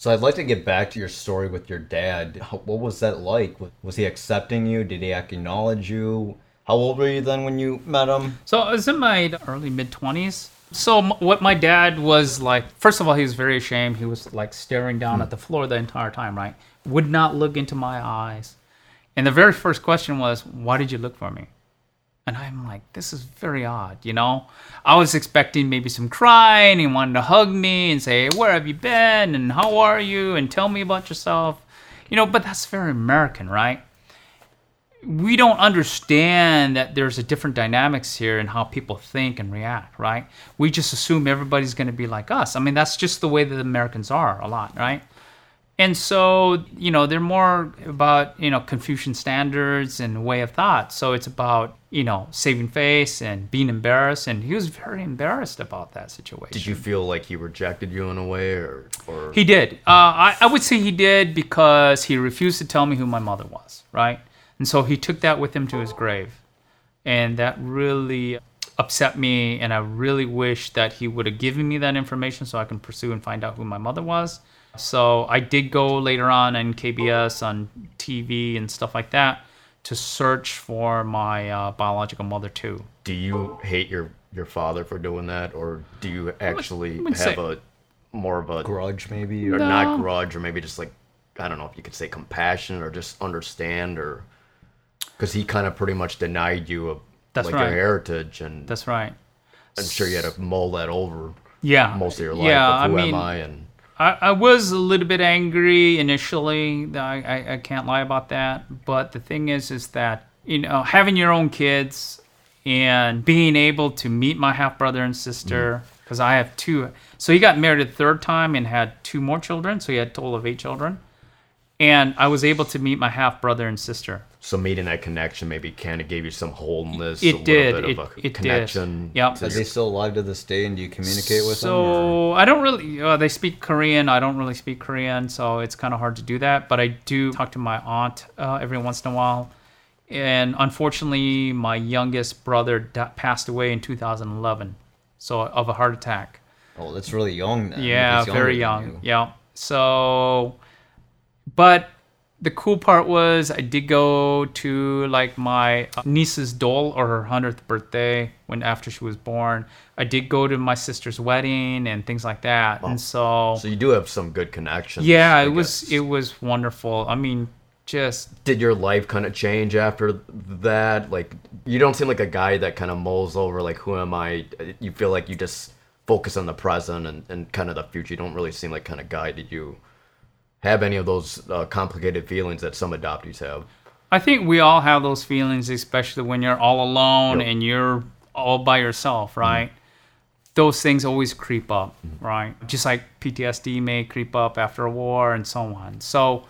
So I'd like to get back to your story with your dad. What was that like? Was he accepting you? Did he acknowledge you? How old were you then when you met him? So I was in my early mid 20s. So what my dad was like, first of all, he was very ashamed. He was like staring down hmm. at the floor the entire time, right? Would not look into my eyes. And the very first question was, "Why did you look for me?" And I'm like, this is very odd, you know? I was expecting maybe some crying and wanted to hug me and say, where have you been? And how are you? And tell me about yourself. You know, but that's very American, right? We don't understand that there's a different dynamics here in how people think and react, right? We just assume everybody's going to be like us. I mean, that's just the way that Americans are a lot, right? And so, you know, they're more about, you know, Confucian standards and way of thought. So it's about, you know, saving face and being embarrassed. And he was very embarrassed about that situation. Did you feel like he rejected you in a way, or or He did. Uh, I, I would say he did because he refused to tell me who my mother was, right? And so he took that with him to his grave. And that really upset me. And I really wish that he would have given me that information so I can pursue and find out who my mother was. So I did go later on in KBS, on TV, and stuff like that to search for my uh, biological mother, too. do you hate your your father for doing that, or do you actually would have say- a more of a Grudge, maybe? or Or No. not grudge, or maybe just like I don't know if you could say compassion or just understand, or because he kind of pretty much denied you a, That's like right. your heritage, and That's right. I'm sure you had to mull that over Yeah. most of your life. Yeah, of I mean, am I? And I, I was a little bit angry initially. I, I, I can't lie about that. But the thing is, is that you know having your own kids and being able to meet my half brother and sister mm. because I have two. So he got married a third time and had two more children. So he had a total of eight children. And I was able to meet my half brother and sister. So meeting that connection maybe kind of gave you some wholeness. a It little did. Bit It, of a it connection. did. Yep. Are they still alive to this day and do you communicate with them? or- So I don't really. Uh, they speak Korean. I don't really speak Korean, so it's kind of hard to do that. But I do talk to my aunt uh, every once in a while. And unfortunately, my youngest brother da- passed away in 2011, so of a heart attack. Oh, that's really young then. Yeah, very young. you. Yeah. So, but the cool part was I did go to like my niece's dole or her hundredth birthday when after she was born. I did go to my sister's wedding and things like that. And so, so you do have some good connections. yeah, I it was it was wonderful. I mean, just did your life kind of change after that? Like, you don't seem like a guy that kind of mulls over, like, who am I? You feel like you just focus on the present and, and kind of the future. You don't really seem like kind of guy. Did you have any of those uh, complicated feelings that some adoptees have? I think we all have those feelings, especially when you're all alone Yep. and you're all by yourself, mm-hmm. right? Those things always creep up, mm-hmm. right? Just like PTSD may creep up after a war and so on. So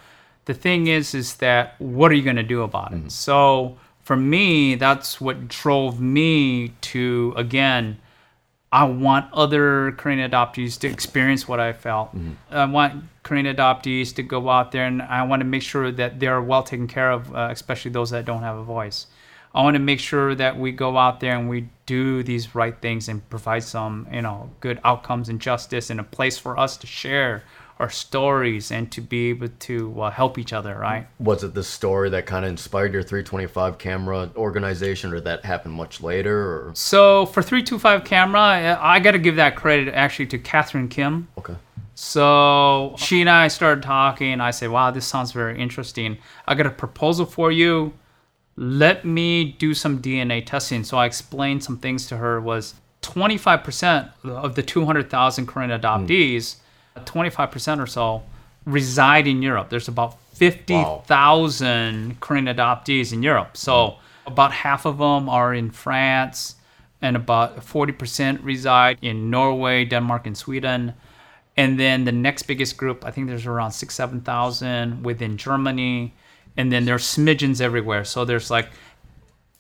the thing is, is that what are you going to do about it? Mm-hmm. So for me, that's what drove me to, again, I want other Korean adoptees to experience what I felt. I want Korean adoptees to go out there and I want to make sure that they're well taken care of, uh, especially those that don't have a voice. I want to make sure that we go out there and we do these right things and provide some, you know, good outcomes and justice and a place for us to share our stories and to be able to uh, help each other, right? Was it the story that kind of inspired your 325 Kamra organization, or that happened much later? Or So for 325 Kamra, I I got to give that credit actually to Catherine Kim. okay, So she and I started talking. I said, "Wow, this sounds very interesting. I got a proposal for you. Let me do some DNA testing." So I explained some things to her. Was 25% of the 200,000 Korean adoptees, 25% or so, reside in Europe. There's about 50,000 Korean adoptees in Europe. So mm-hmm. about half of them are in France, and about 40% reside in Norway, Denmark, and Sweden. And then the next biggest group, I think there's around six, 7,000 within Germany. And then there's smidgens everywhere. So there's like a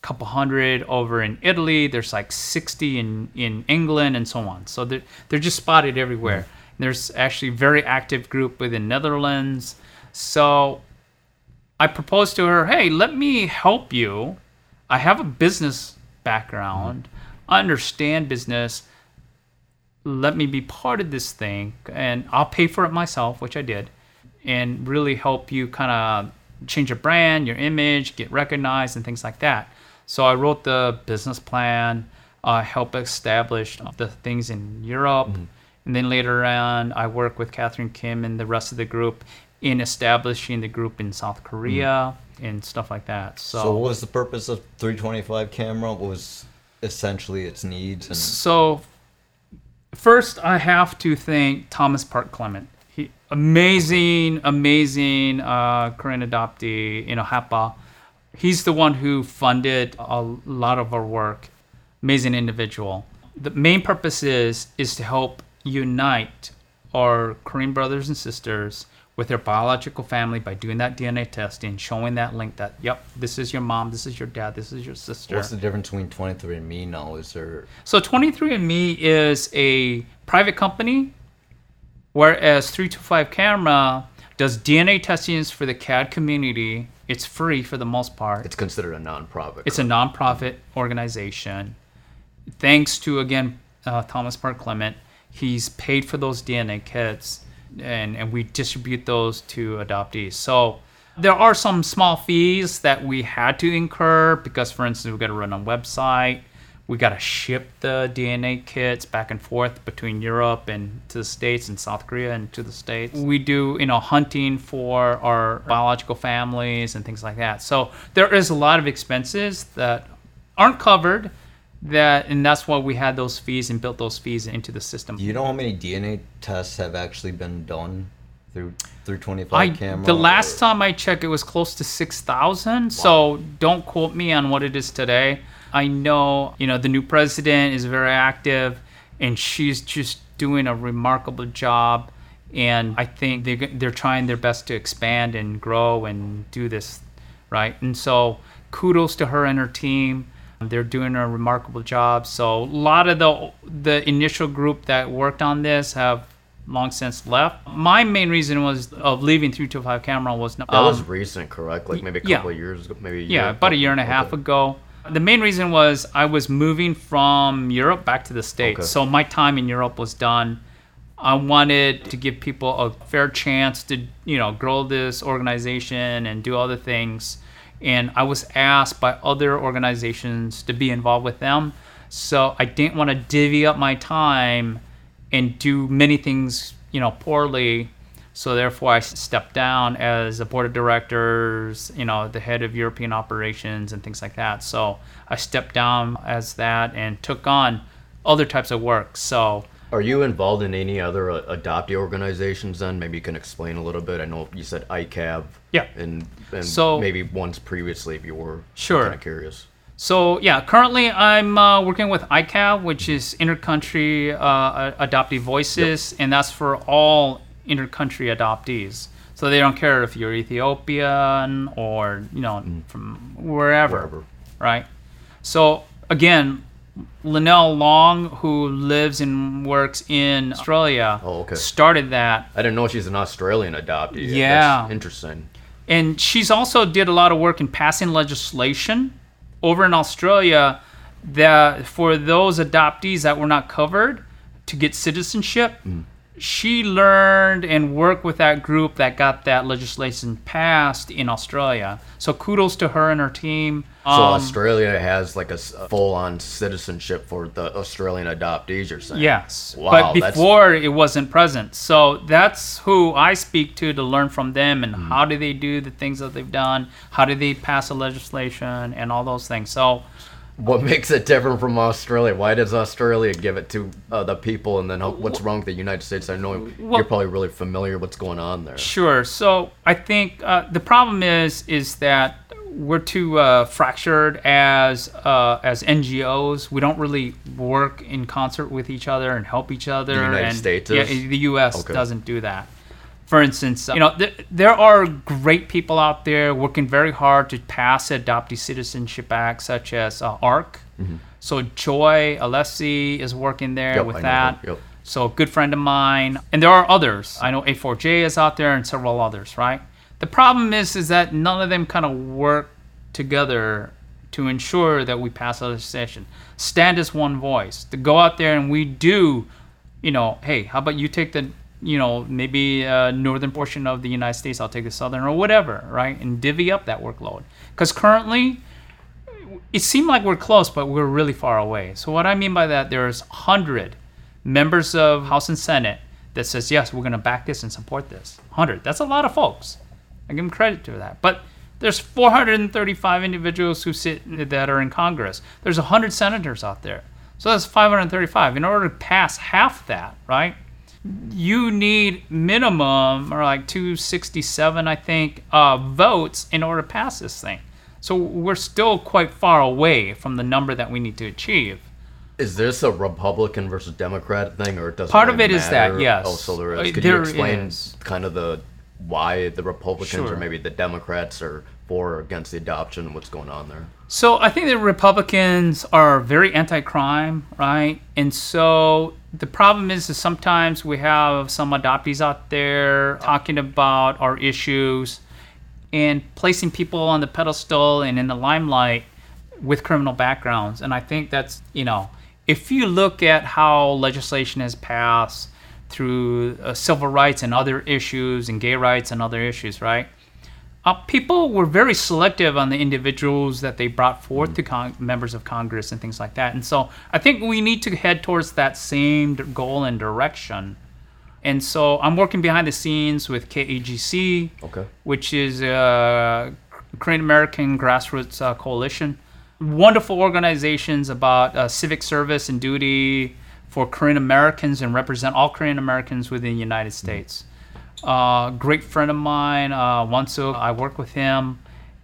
couple hundred over in Italy. There's like 60 in, in England and so on. So they're, they're just spotted everywhere. Mm. There's actually a very active group within Netherlands. So I proposed to her, hey, let me help you. I have a business background. I understand business. let me be part of this thing and I'll pay for it myself, which I did, and really help you kind of change your brand, your image, get recognized, and things like that. So I wrote the business plan, uh, help establish the things in Europe. And then later on, I worked with Catherine Kim and the rest of the group in establishing the group in South Korea and stuff like that. So, So what was the purpose of 325 Kamra? What was essentially its needs and So, first, I have to thank Thomas Park Clement. He amazing, amazing uh, Korean adoptee, you know, HAPA. He's the one who funded a lot of our work. Amazing individual. The main purpose is is to help unite our Korean brothers and sisters with their biological family by doing that DNA testing, showing that link that yep, this is your mom, this is your dad, this is your sister. what's the difference between 23andMe now? Is there So 23andMe is a private company, whereas 325 Kamra does DNA testings for the CAD community. It's free for the most part. It's considered a nonprofit. It's a nonprofit organization. Thanks to again uh, Thomas Park Clement, he's paid for those DNA kits, and and we distribute those to adoptees. So there are some small fees that we had to incur because, for instance, we got to run a website. We got to ship the DNA kits back and forth between Europe and to the States and South Korea and to the States. We do, you know, hunting for our biological families and things like that. So there is a lot of expenses that aren't covered that and that's why we had those fees and built those fees into the system. Do you know how many DNA tests have actually been done through through 25 I, camera? the last or- time I checked, it was close to six thousand. So don't quote me on what it is today. I know, you know, the new president is very active, and she's just doing a remarkable job. And I think they they're trying their best to expand and grow and do this, right? And so kudos to her and her team. They're doing a remarkable job. So a lot of the the initial group that worked on this have long since left. My main reason was of leaving 325 Kamra was that um, was recent, correct? Like maybe a yeah. couple of years ago, maybe. Yeah, year about a year and a half Okay. ago. The main reason was I was moving from Europe back to the States. Okay. So my time in Europe was done. I wanted to give people a fair chance to, you know, grow this organization and do other things. And I was asked by other organizations to be involved with them. So I didn't want to divvy up my time and do many things, you know, poorly. So therefore, I stepped down as a board of directors, you know, the head of European operations and things like that. So I stepped down as that and took on other types of work. So Are you involved in any other uh, adoptee organizations then? Maybe you can explain a little bit. I know you said ICAV. Yeah. And, and So- maybe once previously if you were. Sure. Kind of curious. So yeah, currently I'm uh, working with ICAV, which is Intercountry uh, Adoptee Voices, and that's for all intercountry adoptees. So they don't care if you're Ethiopian or you know from wherever, Wherever. right? So again, Lynelle Long, who lives and works in oh, Australia, Oh, okay. started that I didn't know she's an Australian adoptee. Yeah. That's interesting. and she's also did a lot of work in passing legislation over in Australia that for those adoptees that were not covered to get citizenship. Mm. She learned and worked with that group that got that legislation passed in Australia. So kudos to her and her team. So Um, Australia has like a full-on citizenship for the Australian adoptees. You're saying? Yes. Wow, but that's- before it wasn't present. So that's who I speak to to learn from them and how do they do the things that they've done? How do they pass a legislation and all those things? So What makes it different from Australia? Why does Australia give it to uh, the people, and then how, what's wrong with the United States? I know Well- you're probably really familiar what's going on there. Sure. So I think uh, the problem is is that we're too uh, fractured as uh, as NGOs. We don't really work in concert with each other and help each other. The United and, States yeah, the U.S. Okay. doesn't do that. For instance, you know, th- there are great people out there working very hard to pass Adoptee Citizenship Act, such as uh, ARC. So Joy Alessi is working there Yep, with I that. Yep. So a good friend of mine, and there are others. I know A4J is out there and several others, right? The problem is, is that none of them kind of work together to ensure that we pass a legislation. Stand as one voice. To go out there and we do you know, hey, how about you take the, you know, maybe uh, northern portion of the United States, I'll take the southern or whatever, right? And divvy up that workload. Because currently, it seemed like we're close, but we're really far away. So what I mean by that, there's 100 members of House and Senate that says, yes, we're going to back this and support this. 100. That's a lot of folks. I give them credit to that. But there's 435 individuals who sit that are in Congress. There's 100 senators out there. So that's 535. In order to pass half that, right? You need minimum or like 267, I think, uh, votes in order to pass this thing. So we're still quite far away from the number that we need to achieve. Is this a Republican versus Democrat thing, or it doesn't? Part of it is that, yes. Oh, so there is Uh. Could there you explain is. kind of the why the Republicans Sure. or maybe the Democrats are for or against the adoption and what's going on there? So I think the Republicans are very anti-crime, right? And so the problem is, is sometimes we have some adoptees out there talking about our issues and placing people on the pedestal and in the limelight with criminal backgrounds. And I think that's, you know, if you look at how legislation has passed through uh, civil rights and other issues and gay rights and other issues, right? Uh, people were very selective on the individuals that they brought forth to con- members of Congress and things like that. And so I think we need to head towards that same goal and direction. And so I'm working behind the scenes with KAGC, Okay. which is a Korean American Grassroots uh, Coalition. Wonderful organizations about uh, civic service and duty for Korean Americans and represent all Korean Americans within the United States. Uh, great friend of mine, uh, Wonsu, I work with him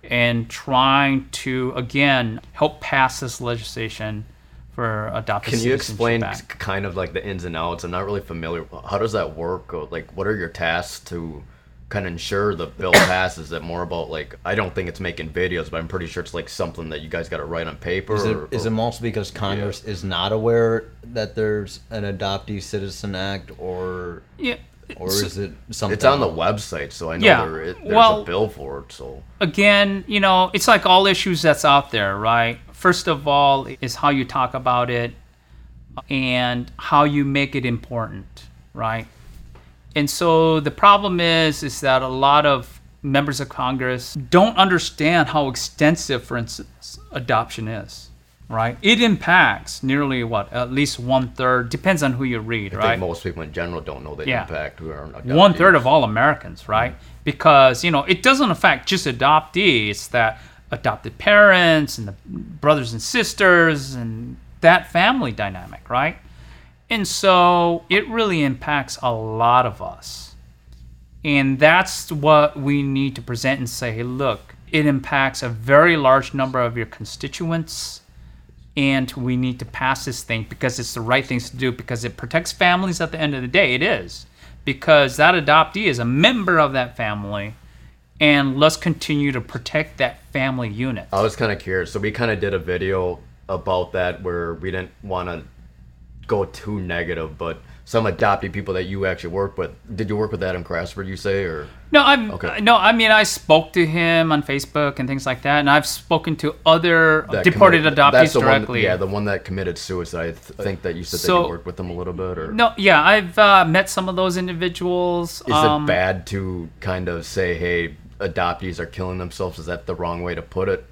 and trying to, again, help pass this legislation for adopted Can you explain act. k- kind of like the ins and outs? I'm not really familiar. How does that work? Or like, what are your tasks to kind of ensure the bill passes? Is it more about like, I don't think it's making videos, but I'm pretty sure it's like something that you guys got to write on paper. Is it, or, is it mostly because Congress is not aware that there's an Adoptee Citizen Act, or Yeah. Or so- is it something? It's on the website, so I know Yeah, there, it, there's well- a bill for it. So again, you know, it's like all issues that's out there, right? First of all, is how you talk about it and how you make it important, right? And so the problem is is that a lot of members of Congress don't understand how extensive, for instance, adoption is, right? It impacts nearly what, at least one third, depends on who you read, I right? think most people in general don't know the Yeah. impact who are one third of all Americans, right? Because you know it doesn't affect just adoptees; it's that adopted parents and the brothers and sisters and that family dynamic, right? And so it really impacts a lot of us, and that's what we need to present and say, hey, look, it impacts a very large number of your constituents and we need to pass this thing because it's the right things to do because it protects families at the end of the day it is because that adoptee is a member of that family and let's continue to protect that family unit I was kind of curious. So we kind of did a video about that where we didn't want to go too negative, but some adopted people that you actually work with. Did you work with Adam Crapser? You say or? No i'm Okay. no i mean i spoke to him on facebook and things like that and i've spoken to other that deported adoptees directly One, yeah, the one that committed suicide. I think that you said that you worked with them a little bit, or no yeah i've uh, met some of those individuals is um, it bad to kind of say, "Hey, adoptees are killing themselves"? Is that the wrong way to put it,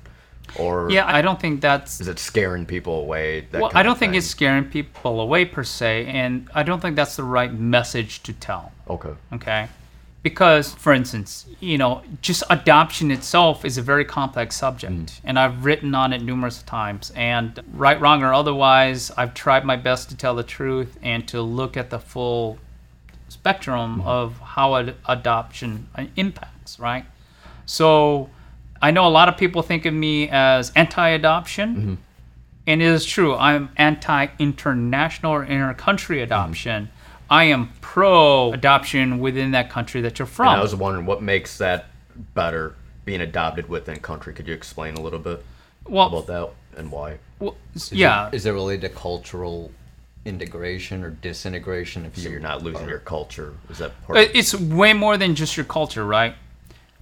or yeah i don't think that's is it scaring people away? That well, I don't think it's scaring people away per se, and I don't think that's the right message to tell. okay. Okay, because for instance, you know, just adoption itself is a very complex subject, mm. and I've written on it numerous times. And right, wrong, or otherwise, I've tried my best to tell the truth and to look at the full spectrum mm-hmm. of how ad- adoption uh, impacts. Right, so. I know a lot of people think of me as anti-adoption, mm-hmm. and it is true. I'm anti-international or inter-country mm-hmm. adoption. I am pro-adoption within that country that you're from. And I was wondering what makes that better being adopted within country. Could you explain a little bit well, about that and why? well, Is yeah. It, is it related to cultural integration or disintegration? If So you're not losing your culture. Is that part? It's way more than just your culture, right?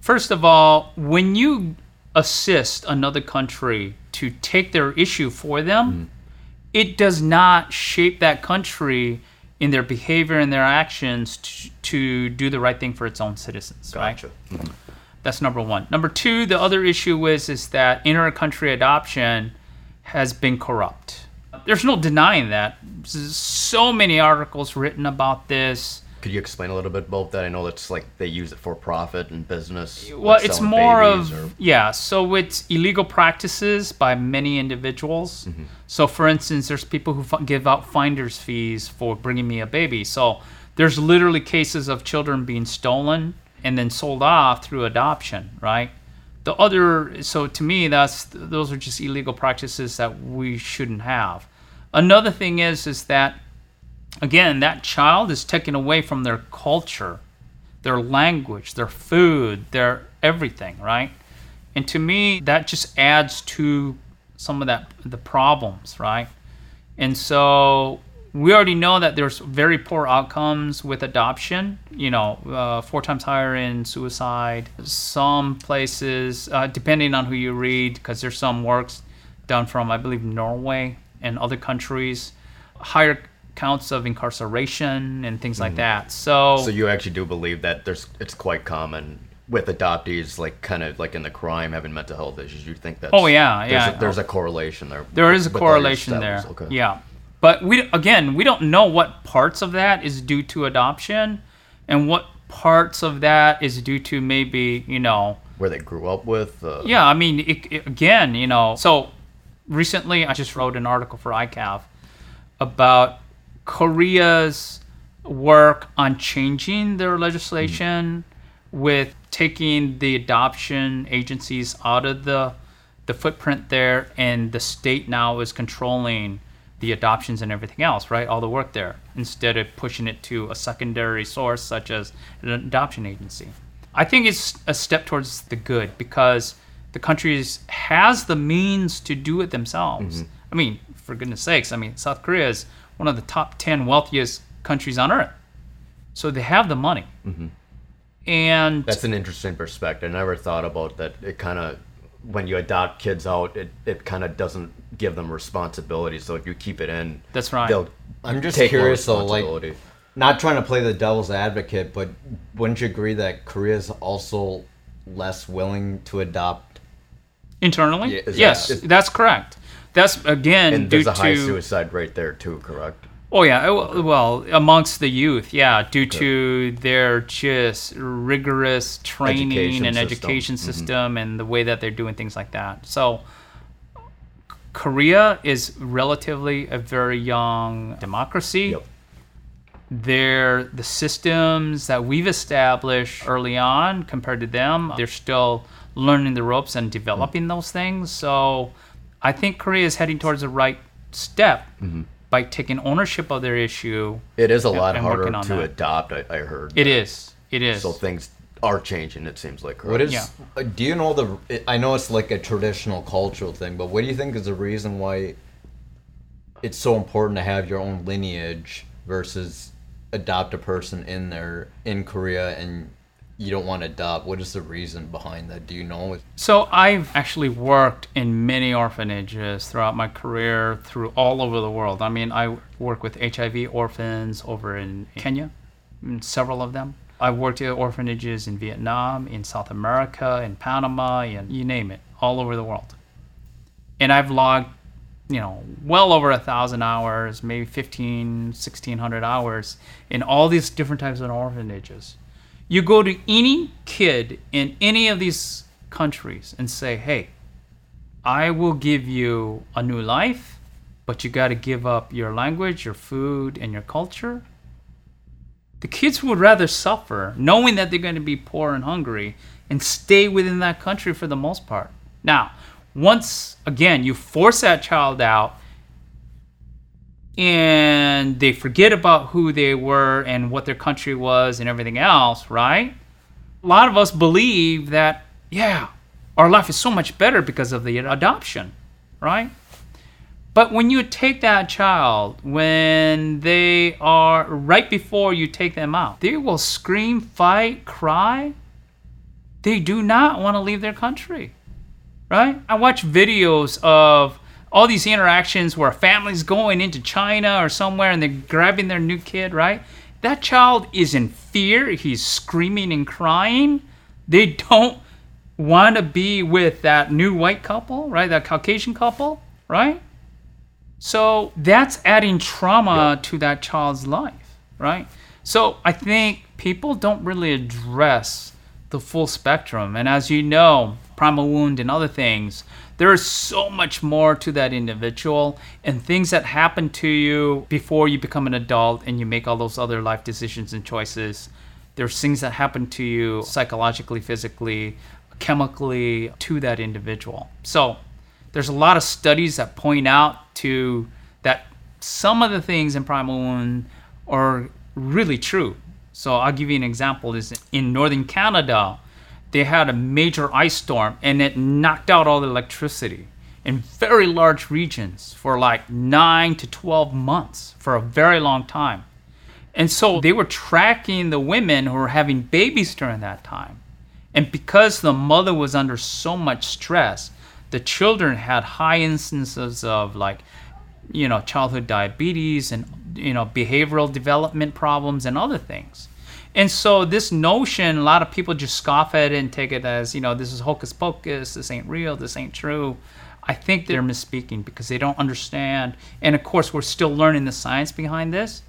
First of all, when you assist another country to take their issue for them, mm-hmm. it does not shape that country in their behavior and their actions to, to do the right thing for its own citizens. Right? Gotcha. That's number one. Number two, the other issue is is that inter-country adoption has been corrupt. There's no denying that. So many articles written about this. Could you explain a little bit about that? I know that's like they use it for profit and business. like Well, it's more of or- yeah. So it's illegal practices by many individuals. Mm-hmm. So, for instance, there's people who fi- give out finder's fees for bringing me a baby. So there's literally cases of children being stolen and then sold off through adoption, right? The other, so to me, that's those are just illegal practices that we shouldn't have. Another thing is, is that again, that child is taken away from their culture, their language, their food, their everything, right? And to me, that just adds to some of that the problems, right? And so we already know that there's very poor outcomes with adoption. You know, uh, four times higher in suicide. Some places, uh, depending on who you read, because there's some works done from I believe Norway and other countries, higher counts of incarceration and things like that. So, So you actually do believe that there's it's quite common with adoptees, like kind of like in the crime having mental health issues. You think that's Oh, yeah, there's yeah. A, there's a correlation there. There is a with all your correlation there. Okay. Yeah. But we again, we don't know what parts of that is due to adoption and what parts of that is due to maybe, you know, Where they grew up with. Uh, yeah, I mean, it, it- again, you know, so recently I just wrote an article for ICAV about Korea's work on changing their legislation with taking the adoption agencies out of the the footprint there and the state now is controlling the adoptions and everything else right? All the work there instead of pushing it to a secondary source such as an adoption agency. I think it's a step towards the good because the country has the means to do it themselves. Mm-hmm. I mean for goodness sakes i mean south korea is one of the top 10 wealthiest countries on earth so they have the money mm-hmm. and That's an interesting perspective. I never thought about that. It kind of, when you adopt kids out, it, it kind of doesn't give them responsibility. So if you keep it in, That's right. They'll I'm just take curious though, like not trying to play the devil's advocate, but wouldn't you agree that Korea is also less willing to adopt? Internally? Yeah, yes, that- is- that's correct. That's again and due there's a high to suicide rate there too. Correct. oh yeah, uh, well amongst the youth, yeah, due to their just rigorous training Education and system. education Mhm. system and the way that they're doing things like that. So Korea is relatively a very young democracy. Yep. they're the systems that we've established early on compared to them they're still learning the ropes and developing those things so i think korea is heading towards the right step by taking ownership of their issue It is a lot and harder working to that. adopt. I, I heard. it is it is So things are changing. It seems like. What correct? is? Yeah. uh, Do you know the? I know it's like a traditional cultural thing, but what do you think is the reason why it's so important to have your own lineage versus adopt a person in there in Korea and you don't want to adopt? What is the reason behind that? Do you know? So I've actually worked in many orphanages throughout my career, through all over the world. I mean, I work with HIV orphans over in Kenya, several of them. I've worked at orphanages in Vietnam, in South America, in Panama, and you name it, all over the world. And I've logged, you know, well over a thousand hours, maybe 15, 1600 hours in all these different types of orphanages. You go to any kid in any of these countries and say, hey, I will give you a new life, but you got to give up your language, your food, and your culture. The kids would rather suffer knowing that they're going to be poor and hungry and stay within that country for the most part. Now, once again, you force that child out and they forget about who they were and what their country was and everything else, right? A lot of us believe that, yeah, our life is so much better because of the adoption, right? But when you take that child, when they are right before you take them out, they will scream, fight, cry. They do not want to leave their country, right? I watch videos of all these interactions where a family's going into China or somewhere and they're grabbing their new kid, right? That child is in fear. He's screaming and crying. They don't want to be with that new white couple, right? That Caucasian couple, right? So that's adding trauma to that child's life, right? So I think people don't really address the full spectrum. And as you know, primal wound and other things, there is so much more to that individual and things that happen to you before you become an adult and you make all those other life decisions and choices. There's things that happen to you psychologically, physically, chemically to that individual. So there's a lot of studies that point out to that some of the things in primal wound are really true. So I'll give you an example. Is in northern Canada, they had a major ice storm and it knocked out all the electricity in very large regions for like nine to 12 months for a very long time. And so they were tracking the women who were having babies during that time. And because the mother was under so much stress, the children had high instances of like, you know, childhood diabetes and, you know, behavioral development problems and other things. And so this notion, a lot of people just scoff at it and take it as, you know, this is hocus pocus, this ain't real, this ain't true. I think they're misspeaking because they don't understand. And of course, we're still learning the science behind this.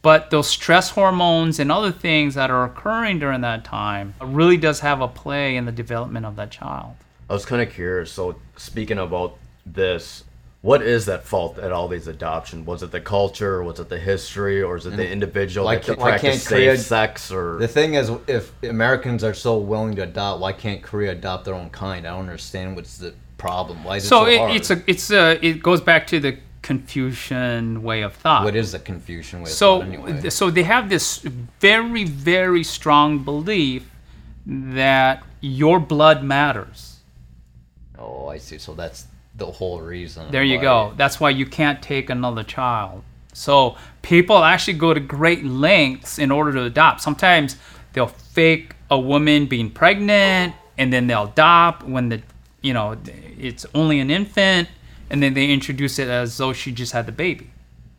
But those stress hormones and other things that are occurring during that time really does have a play in the development of that child. I was kind of curious. So, speaking about this, what is that fault at all these adoption? Was it the culture? Was it the history? Or is it the individual Why that can't- can why practice can't safe Korea- sex? Or The thing is, if Americans are so willing to adopt, why can't Korea adopt their own kind? I don't understand what's the problem. Why is it So so, it, hard? it's a it's a it goes back to the Confucian way of thought. what is the Confucian way of so thought anyway? so they have this very very strong belief that your blood matters. oh, I see. So that's the whole reason. There you go. That's why you can't take another child. So people actually go to great lengths in order to adopt. Sometimes they'll fake a woman being pregnant and then they'll adopt when the you know it's only an infant and then they introduce it as though she just had the baby.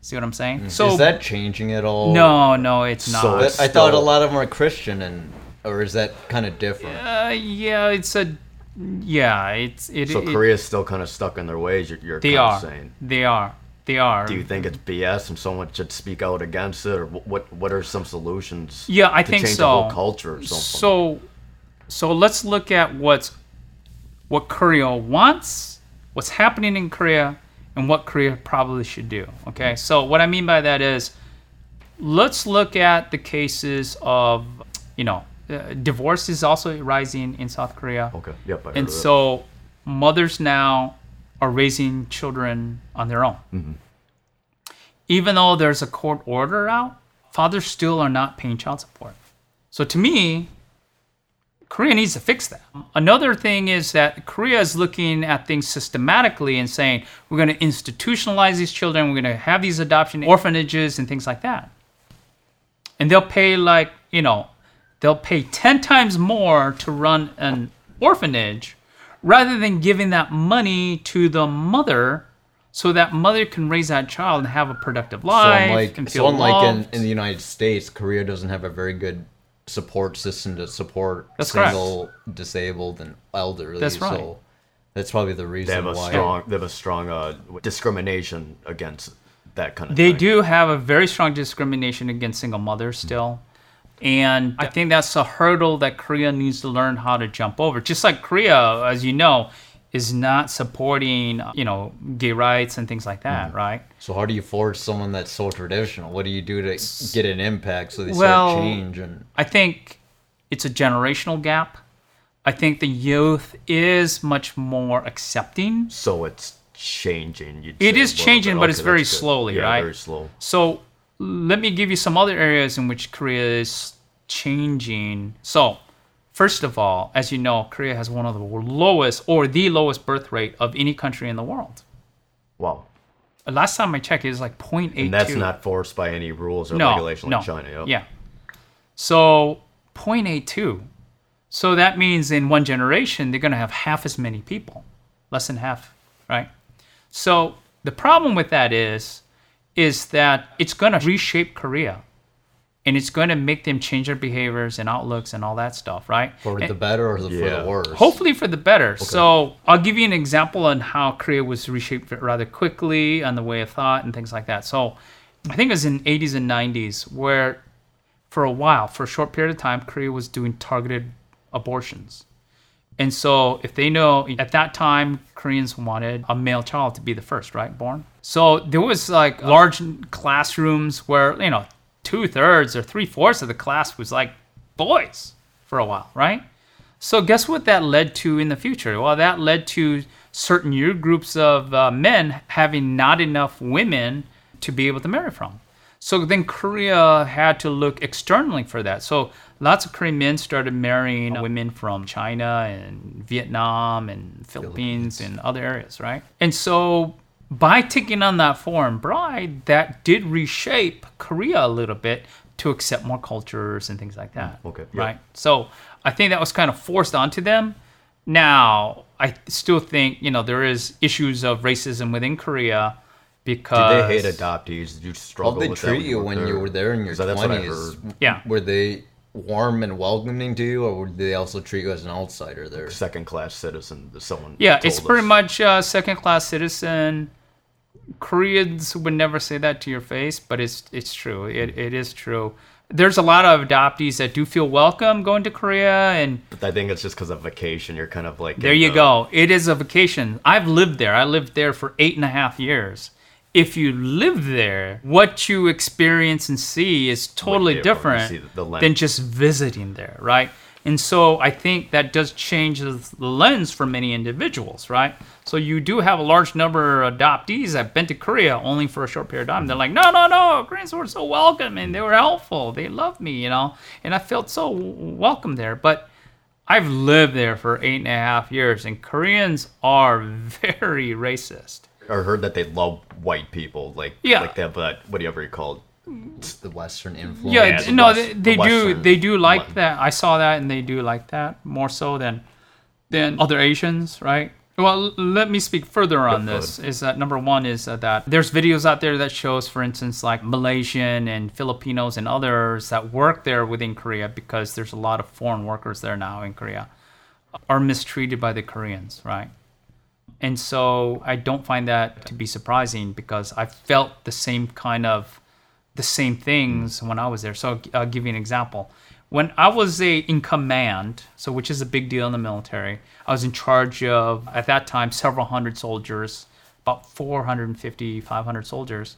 See what I'm saying? So Mm. is that changing at all? no, no, it's not. So I thought a lot of them are Christian, and or is that kind of different? Uh, yeah, it's a yeah, it's it. so it, Korea's still kind of stuck in their ways. You're, you're They are. saying. They are. They are. Do you think it's BS and someone should speak out against it, or what? What are some solutions? Yeah, I think change so. the whole culture or something. So, so let's look at what's what Korea wants, what's happening in Korea, and what Korea probably should do. Okay, so what I mean by that is, let's look at the cases of, you know, uh, divorce is also rising in South Korea. okay. Yep. And so mothers now are raising children on their own. Even though there's a court order out, fathers still are not paying child support. So to me, Korea needs to fix that. Another thing is that Korea is looking at things systematically and saying we're going to institutionalize these children, we're going to have these adoption orphanages and things like that. And they'll pay like, you know, they'll pay 10 times more to run an orphanage rather than giving that money to the mother so that mother can raise that child and have a productive So life unlike, and so unlike in, in the United States, Korea doesn't have a very good support system to support That's correct. single, disabled, and elderly. That's right. So that's probably the they reason have a why. strong. They have a strong uh, discrimination against that kind of. They thing. do have a very strong discrimination against single mothers still. And I think that's a hurdle that Korea needs to learn how to jump over. Just like Korea, as you know, is not supporting, you know, gay rights and things like that, Mm-hmm. right? So how do you force someone that's so traditional? What do you do to get an impact so they Well, start change? And I think it's a generational gap. I think the youth is much more accepting. So it's changing. It is changing, but it's very good. slowly, yeah, right? Very slow. So let me give you some other areas in which Korea is changing. So, first of all, as you know, Korea has one of the lowest or the lowest birth rate of any country in the world. Wow. Last time I checked, it was like 0.82. And that's not forced by any rules or no, regulation no. like China. Yep. Yeah. So 0.82. So that means in one generation they're going to have half as many people, less than half, right? So the problem with that is, is that it's going to reshape Korea, and it's going to make them change their behaviors and outlooks and all that stuff, right? For And- the better or the, for the worse? Hopefully for the better. So I'll give you an example on how Korea was reshaped rather quickly on the way of thought and things like that. So I think it was in 80s and 90s where for a while, for a short period of time, Korea was doing targeted abortions. And so if they know at that time Koreans wanted a male child to be the first, right, born. So there was like large classrooms where, you know, two thirds or three fourths of the class was like boys for a while, right? So guess what that led to in the future? Well, that led to certain year groups of uh, men having not enough women to be able to marry from. So then Korea had to look externally for that. So lots of Korean men started marrying oh. women from China and Vietnam and Philippines and other areas, right? And so by taking on that foreign bride, that did reshape Korea a little bit to accept more cultures and things like mm, that. Okay, yeah. Right. So I think that was kind of forced onto them. Now, I still think, you know, there is issues of racism within Korea because Did they hate adoptees? Did you How struggle they with that treat you when you were there in your 'Cause that's what I twenties? Yeah. Were they warm and welcoming to you, or would they also treat you as an outsider there? Second class citizen. Someone. Yeah, told it's pretty much uh, second class citizen. Koreans would never say that to your face, but it's it's true. It, it is true. There's a lot of adoptees that do feel welcome going to Korea, and But I think it's just because of vacation. You're kind of like. there you the- go. It is a vacation. I've lived there. I lived there for eight and a half years. If you live there, what you experience and see is totally different. Than just visiting there, right? And so I think that does change the lens for many individuals, right? So you do have a large number of adoptees that have been to Korea only for a short period of time. They're like, no, no, no, Koreans were so welcome and they were helpful. They loved me, you know, and I felt so welcome there. But I've lived there for eight and a half years, and Koreans are very racist. I heard that they love white people. Like. Yeah. Like they have that. Whatever you call it. It's the Western influence. Yeah, Yeah, the no, West- they, the do. They do like one. that. I saw that, and they do like that more so than than other Asians, right? Well, let me speak further on go this. Is that number one is uh, that there's videos out there that shows, for instance, like Malaysian and Filipinos and others that work there within Korea because there's a lot of foreign workers there now in Korea are mistreated by the Koreans, right? And so I don't find that to be surprising because I felt the same kind of the same things when I was there. So I'll give you an example. When I was a, in command, so which is a big deal in the military, I was in charge of at that time several hundred soldiers, about 450, 500 soldiers,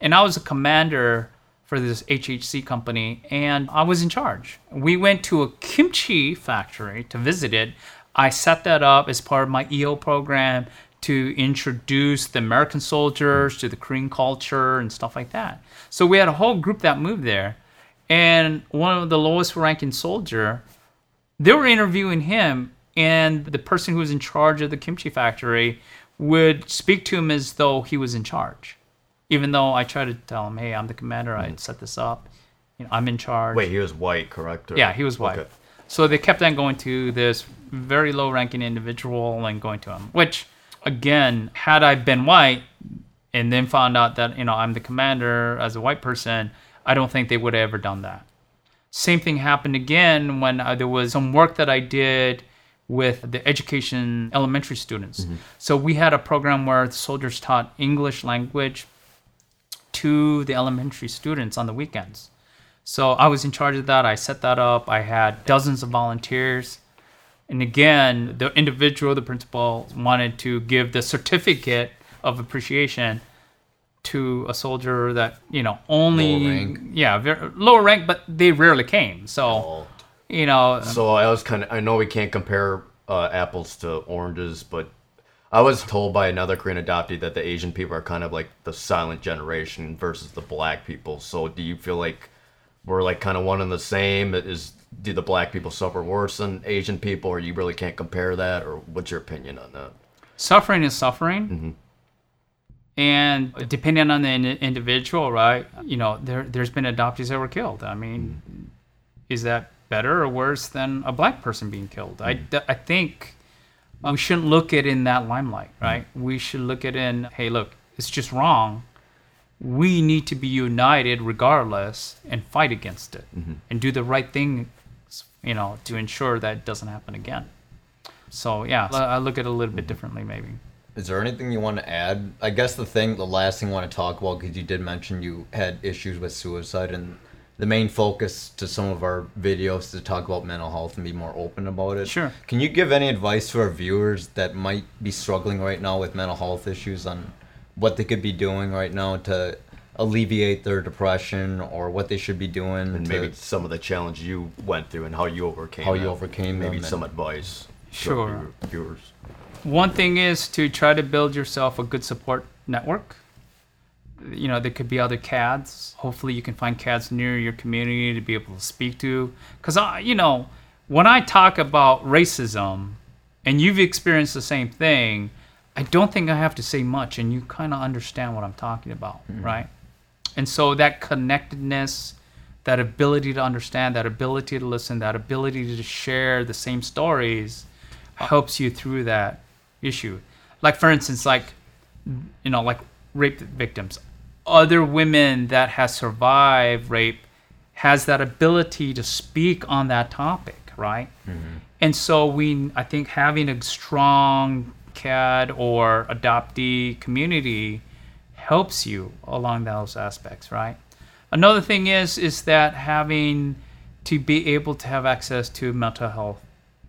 and I was a commander for this HHC company, and I was in charge. We went to a kimchi factory to visit it. I set that up as part of my EO program to introduce the American soldiers to the Korean culture and stuff like that. So we had a whole group that moved there, and one of the lowest ranking soldier, they were interviewing him, and the person who was in charge of the kimchi factory would speak to him as though he was in charge even though I tried to tell him, "Hey, I'm the commander. I set this up. You know, I'm in charge." Wait, he was white, correct? Or- yeah, he was white. Okay. So they kept on going to this very low-ranking individual and going to him. Which, again, had I been white and then found out that you know I'm the commander as a white person, I don't think they would have ever done that. Same thing happened again when uh, there was some work that I did with the education elementary students. So we had a program where the soldiers taught English language to the elementary students on the weekends. So I was in charge of that. I set that up. I had dozens of volunteers. And again, the individual, the principal, wanted to give the certificate of appreciation to a soldier that, you know, only, Lower rank. yeah, very, lower rank, but they rarely came. So, Oh. you know, So I was kind of. I know we can't compare uh, apples to oranges, but I was told by another Korean adoptee that the Asian people are kind of like the silent generation versus the black people. So do you feel like we're like kind of one and the same? Is do the black people suffer worse than Asian people, or you really can't compare that? Or what's your opinion on that? suffering is suffering. Mm-hmm. And depending on the in- individual, right? You know, there there's been adoptees that were killed. I mean, mm-hmm. is that better or worse than a black person being killed? I mm-hmm. I think um, we shouldn't look at it in that limelight, right? We should look at it in, hey, look, it's just wrong. We need to be united regardless and fight against it mm-hmm. and do the right thing, you know, to ensure that it doesn't happen again. So yeah, I look at it a little bit mm-hmm. differently, maybe. Is there anything you want to add? I guess the thing, the last thing I want to talk about, because you did mention you had issues with suicide, and the main focus to some of our videos is to talk about mental health and be more open about it. Sure. Can you give any advice to our viewers that might be struggling right now with mental health issues on what they could be doing right now to alleviate their depression or what they should be doing and to, maybe some of the challenge you went through and how you overcame How you them. overcame maybe some and- advice Sure. our viewers One thing is to try to build yourself a good support network. You know, there could be other KADs. Hopefully, you can find KADs near your community to be able to speak to. Because, i you know, when I talk about racism and you've experienced the same thing, I don't think I have to say much and you kind of understand what I'm talking about, mm-hmm. right? And so that connectedness, that ability to understand, that ability to listen, that ability to share the same stories helps you through that issue. Like for instance, like you know, like rape victims, other women that has survived rape has that ability to speak on that topic, right? Mm-hmm. And so we, I think, having a strong KAD or adoptee community helps you along those aspects, right? Another thing is is that having to be able to have access to mental health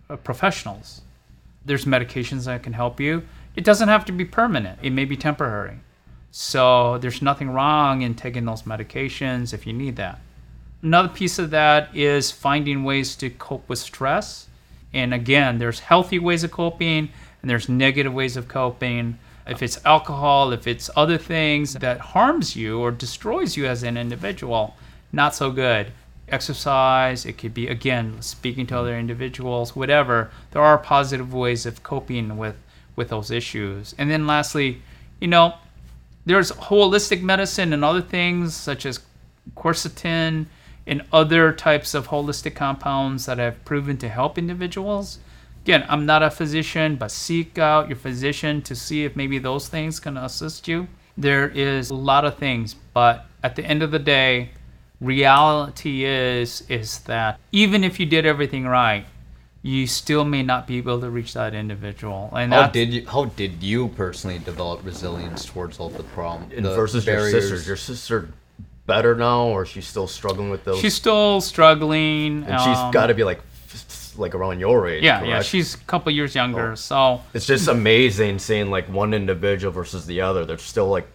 uh, professionals. There's medications that can help you. It doesn't have to be permanent. It may be temporary. So there's nothing wrong in taking those medications if you need that. Another piece of that is finding ways to cope with stress. And again, there's healthy ways of coping and there's negative ways of coping. If it's alcohol, if it's other things that harms you or destroys you as an individual, not so good. Exercise, it could be again speaking to other individuals, whatever. There are positive ways of coping with with those issues. And then lastly, you know, there's holistic medicine and other things such as quercetin and other types of holistic compounds that have proven to help individuals. Again, I'm not a physician, but seek out your physician to see if maybe those things can assist you. There is a lot of things, but at the end of the day, reality is is that even if you did everything right, you still may not be able to reach that individual. And How did you? How did you personally develop resilience towards all the problem? and the versus your barriers? sisters your sister better now or she's still struggling with those she's still struggling. and she's um, got to be like f- f- like around your age Yeah, yeah, she's a couple years younger. Oh. So it's just amazing seeing like one individual versus the other they're still like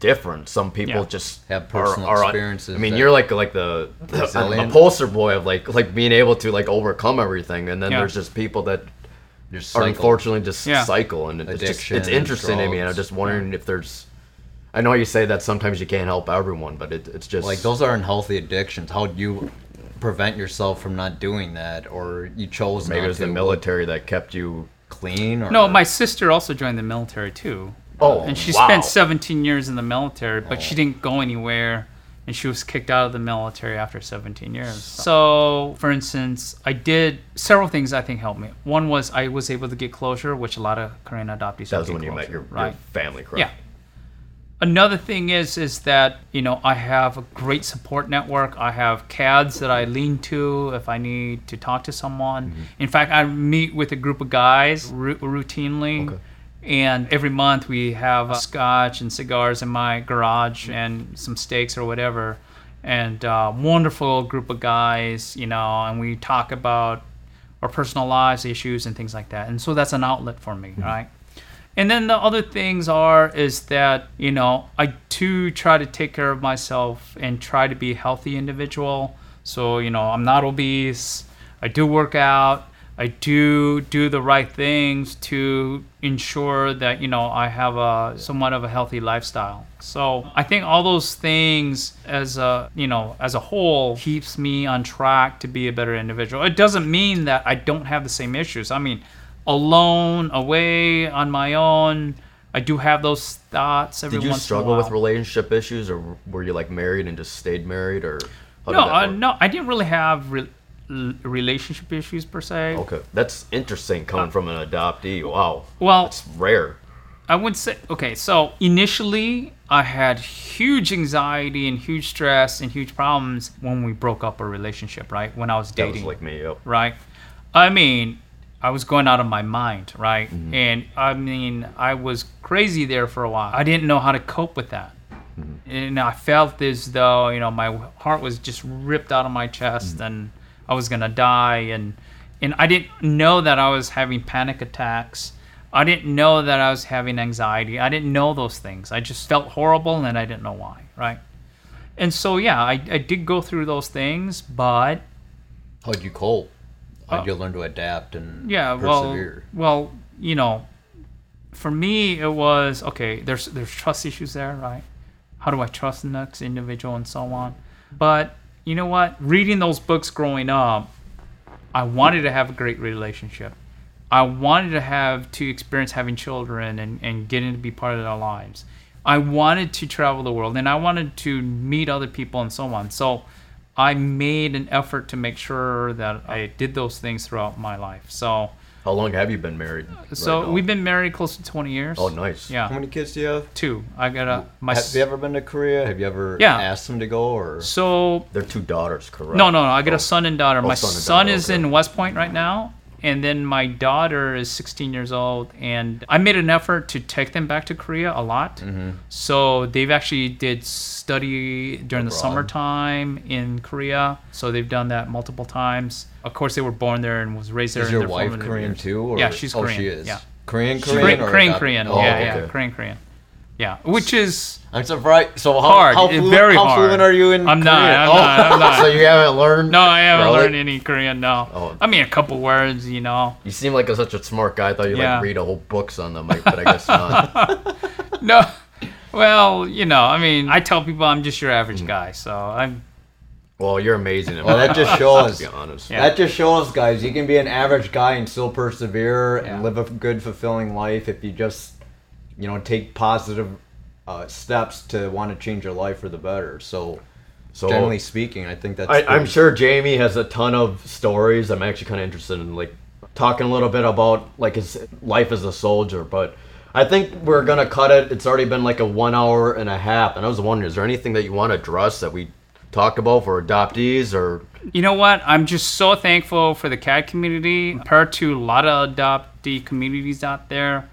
different some people Yeah. just Have personal are, are, experiences i mean you're like like the, the a, Resilient. poster boy of like like being able to like overcome everything and then Yeah. there's just people that Just are unfortunately just Yeah. cycle and it's just Addiction it's and interesting to me and i'm just wondering if there's i know you say that sometimes you can't help everyone but it, it's just like those are unhealthy addictions. How do you prevent yourself from not doing that, or you chose maybe not it was to? the military that kept you clean? Or no, my sister also joined the military too. Oh, and she wow. spent 17 years in the military, but she oh. didn't go anywhere, and she was kicked out of the military after 17 years. So, for instance, I did several things I think helped me. One was I was able to get closure, which a lot of Korean adoptees that was get when you met your, right. your family correct Yeah. Another thing is is that you know I have a great support network. I have KADs that I lean to if I need to talk to someone. Mm-hmm. In fact, I meet with a group of guys ru- routinely, Okay. and every month we have uh, scotch and cigars in my garage and some steaks or whatever. And uh, wonderful group of guys, you know, and we talk about our personal lives, issues, and things like that. And so that's an outlet for me, right? And then the other things are is that you know I too try to take care of myself and try to be a healthy individual. So you know I'm not obese. I do work out. I do do the right things to ensure that you know I have a somewhat of a healthy lifestyle. So I think all those things as a you know as a whole keeps me on track to be a better individual. It doesn't mean that I don't have the same issues. I mean alone, away, on my own. I do have those thoughts every did you once struggle in a with relationship issues or were you like married and just stayed married or how no, did that uh, work? no, I didn't really have re- l- relationship issues per se. Okay, that's interesting coming from an adoptee. Wow, Well, it's rare. I would say okay. So initially, I had huge anxiety and huge stress and huge problems when we broke up a relationship. Right when I was That dating. was like me. Yep. right? I mean, I was going out of my mind, right? Mm-hmm. And I mean, I was crazy there for a while. I didn't know how to cope with that. Mm-hmm. And I felt as though, you know, my heart was just ripped out of my chest Mm-hmm. and I was going to die and and I didn't know that I was having panic attacks. I didn't know that I was having anxiety. I didn't know those things. I just felt horrible and I didn't know why, right? And so yeah, I, I did go through those things, but How'd you cope? How'd Uh, you learn to adapt and yeah persevere? well well you know for me it was okay there's there's trust issues there right? How do i trust the next individual and so on? But you know what? Reading those books growing up i wanted to have a great relationship. I wanted to have to experience having children and, and getting to be part of their lives. I wanted to travel the world and i wanted to meet other people and so on. So i made an effort to make sure that i did those things throughout my life so How long have you been married? so right now? we've been married close to 20 years. Oh, nice. Yeah, How many kids do you have? two. I got a my. Have s- you ever been to Korea? Have you ever Yeah. asked them to go or? So They're two daughters, correct? no, no, no. I got Oh. a son and daughter. Oh, my son son, and daughter, is okay. in West Point right now, and then my daughter is 16 years old. And I made an effort to take them back to Korea a lot. Mm-hmm. So they've actually did study during the summertime in Korea. So they've done that multiple times. Of course, they were born there and was raised there. Is in your their wife Korean years. too? Or? Yeah, she's Korean. oh, Korean. she is. Yeah. Korean, Korean, Korean, Korean, Korean. adopted? yeah, Oh, yeah. Korean, Korean. Yeah, which is I'm surprised. So how, Hard, how it- fluent, very how hard. fluent are you in I'm not, Korean? I'm oh, not, I'm not. so you haven't learned? No, I haven't Really? learned any Korean. No, Oh. I mean a couple words, you know. You seem like a, such a smart guy. I thought you Yeah. like read a whole books on them, like, but I guess not. No, well, you know, I mean, I tell people I'm just your average Mm-hmm. guy, so I'm. Well, you're amazing. Well, that just shows. Be honest. Yeah. That just shows, guys, you can be an average guy and still persevere Yeah. and live a good, fulfilling life if you just, you know, take positive uh, steps to want to change your life for the better. So, So generally speaking, I think that's. I, I'm sure Jamie has a ton of stories. I'm actually kind of interested in like talking a little bit about like his life as a soldier, but I think we're gonna cut it. It's already been like a one hour and a half, and I was wondering, is there anything that you want to address that we talked about for adoptees or? You know what? I'm just so thankful for the KAD community. Compared to a lot of adoptee communities out there,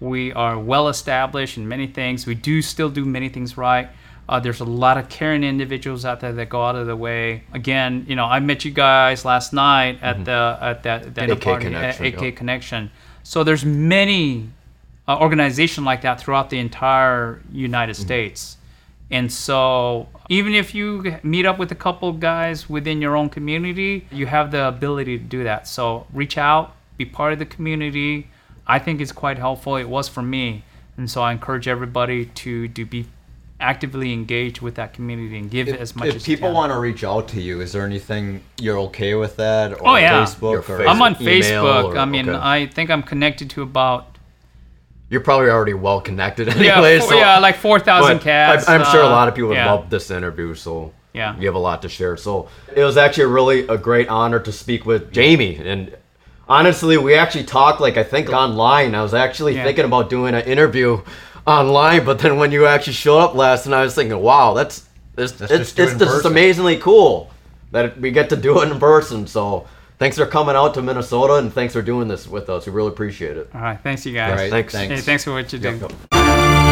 we are well established in many things. We do still do many things right. Uh, there's a lot of caring individuals out there that go out of the way. Again, you know, I met you guys last night at the at that, that AK party Connection, at AK yeah. Connection. So there's many uh, organization like that throughout the entire United States. And so, even if you meet up with a couple guys within your own community, you have the ability to do that. So, reach out, be part of the community. I think it's quite helpful. It was for me. And so, I encourage everybody to, to be actively engaged with that community and give If, as much if as people want to reach out to you, is there anything you're okay with that? Or Oh, yeah. Facebook or I'm on Facebook. or- I mean, okay. I think I'm connected to about You're probably already well connected yeah, anyway. four- so, yeah, like four thousand KADs. I, I'm sure a uh, lot of people would yeah. love this interview. So Yeah. you have a lot to share. So it was actually really a great honor to speak with Jamie. And honestly, we actually talked like I think online. I was actually Yeah. thinking about doing an interview online, but then when you actually showed up last, and I was thinking, wow, that's it's Let's it's, just it's just amazingly cool that we get to do it in person. So. Thanks for coming out to Minnesota and thanks for doing this with us. We really appreciate it. All right. Thanks, you guys. right, Thanks. thanks. Hey, thanks for what you do. Yep.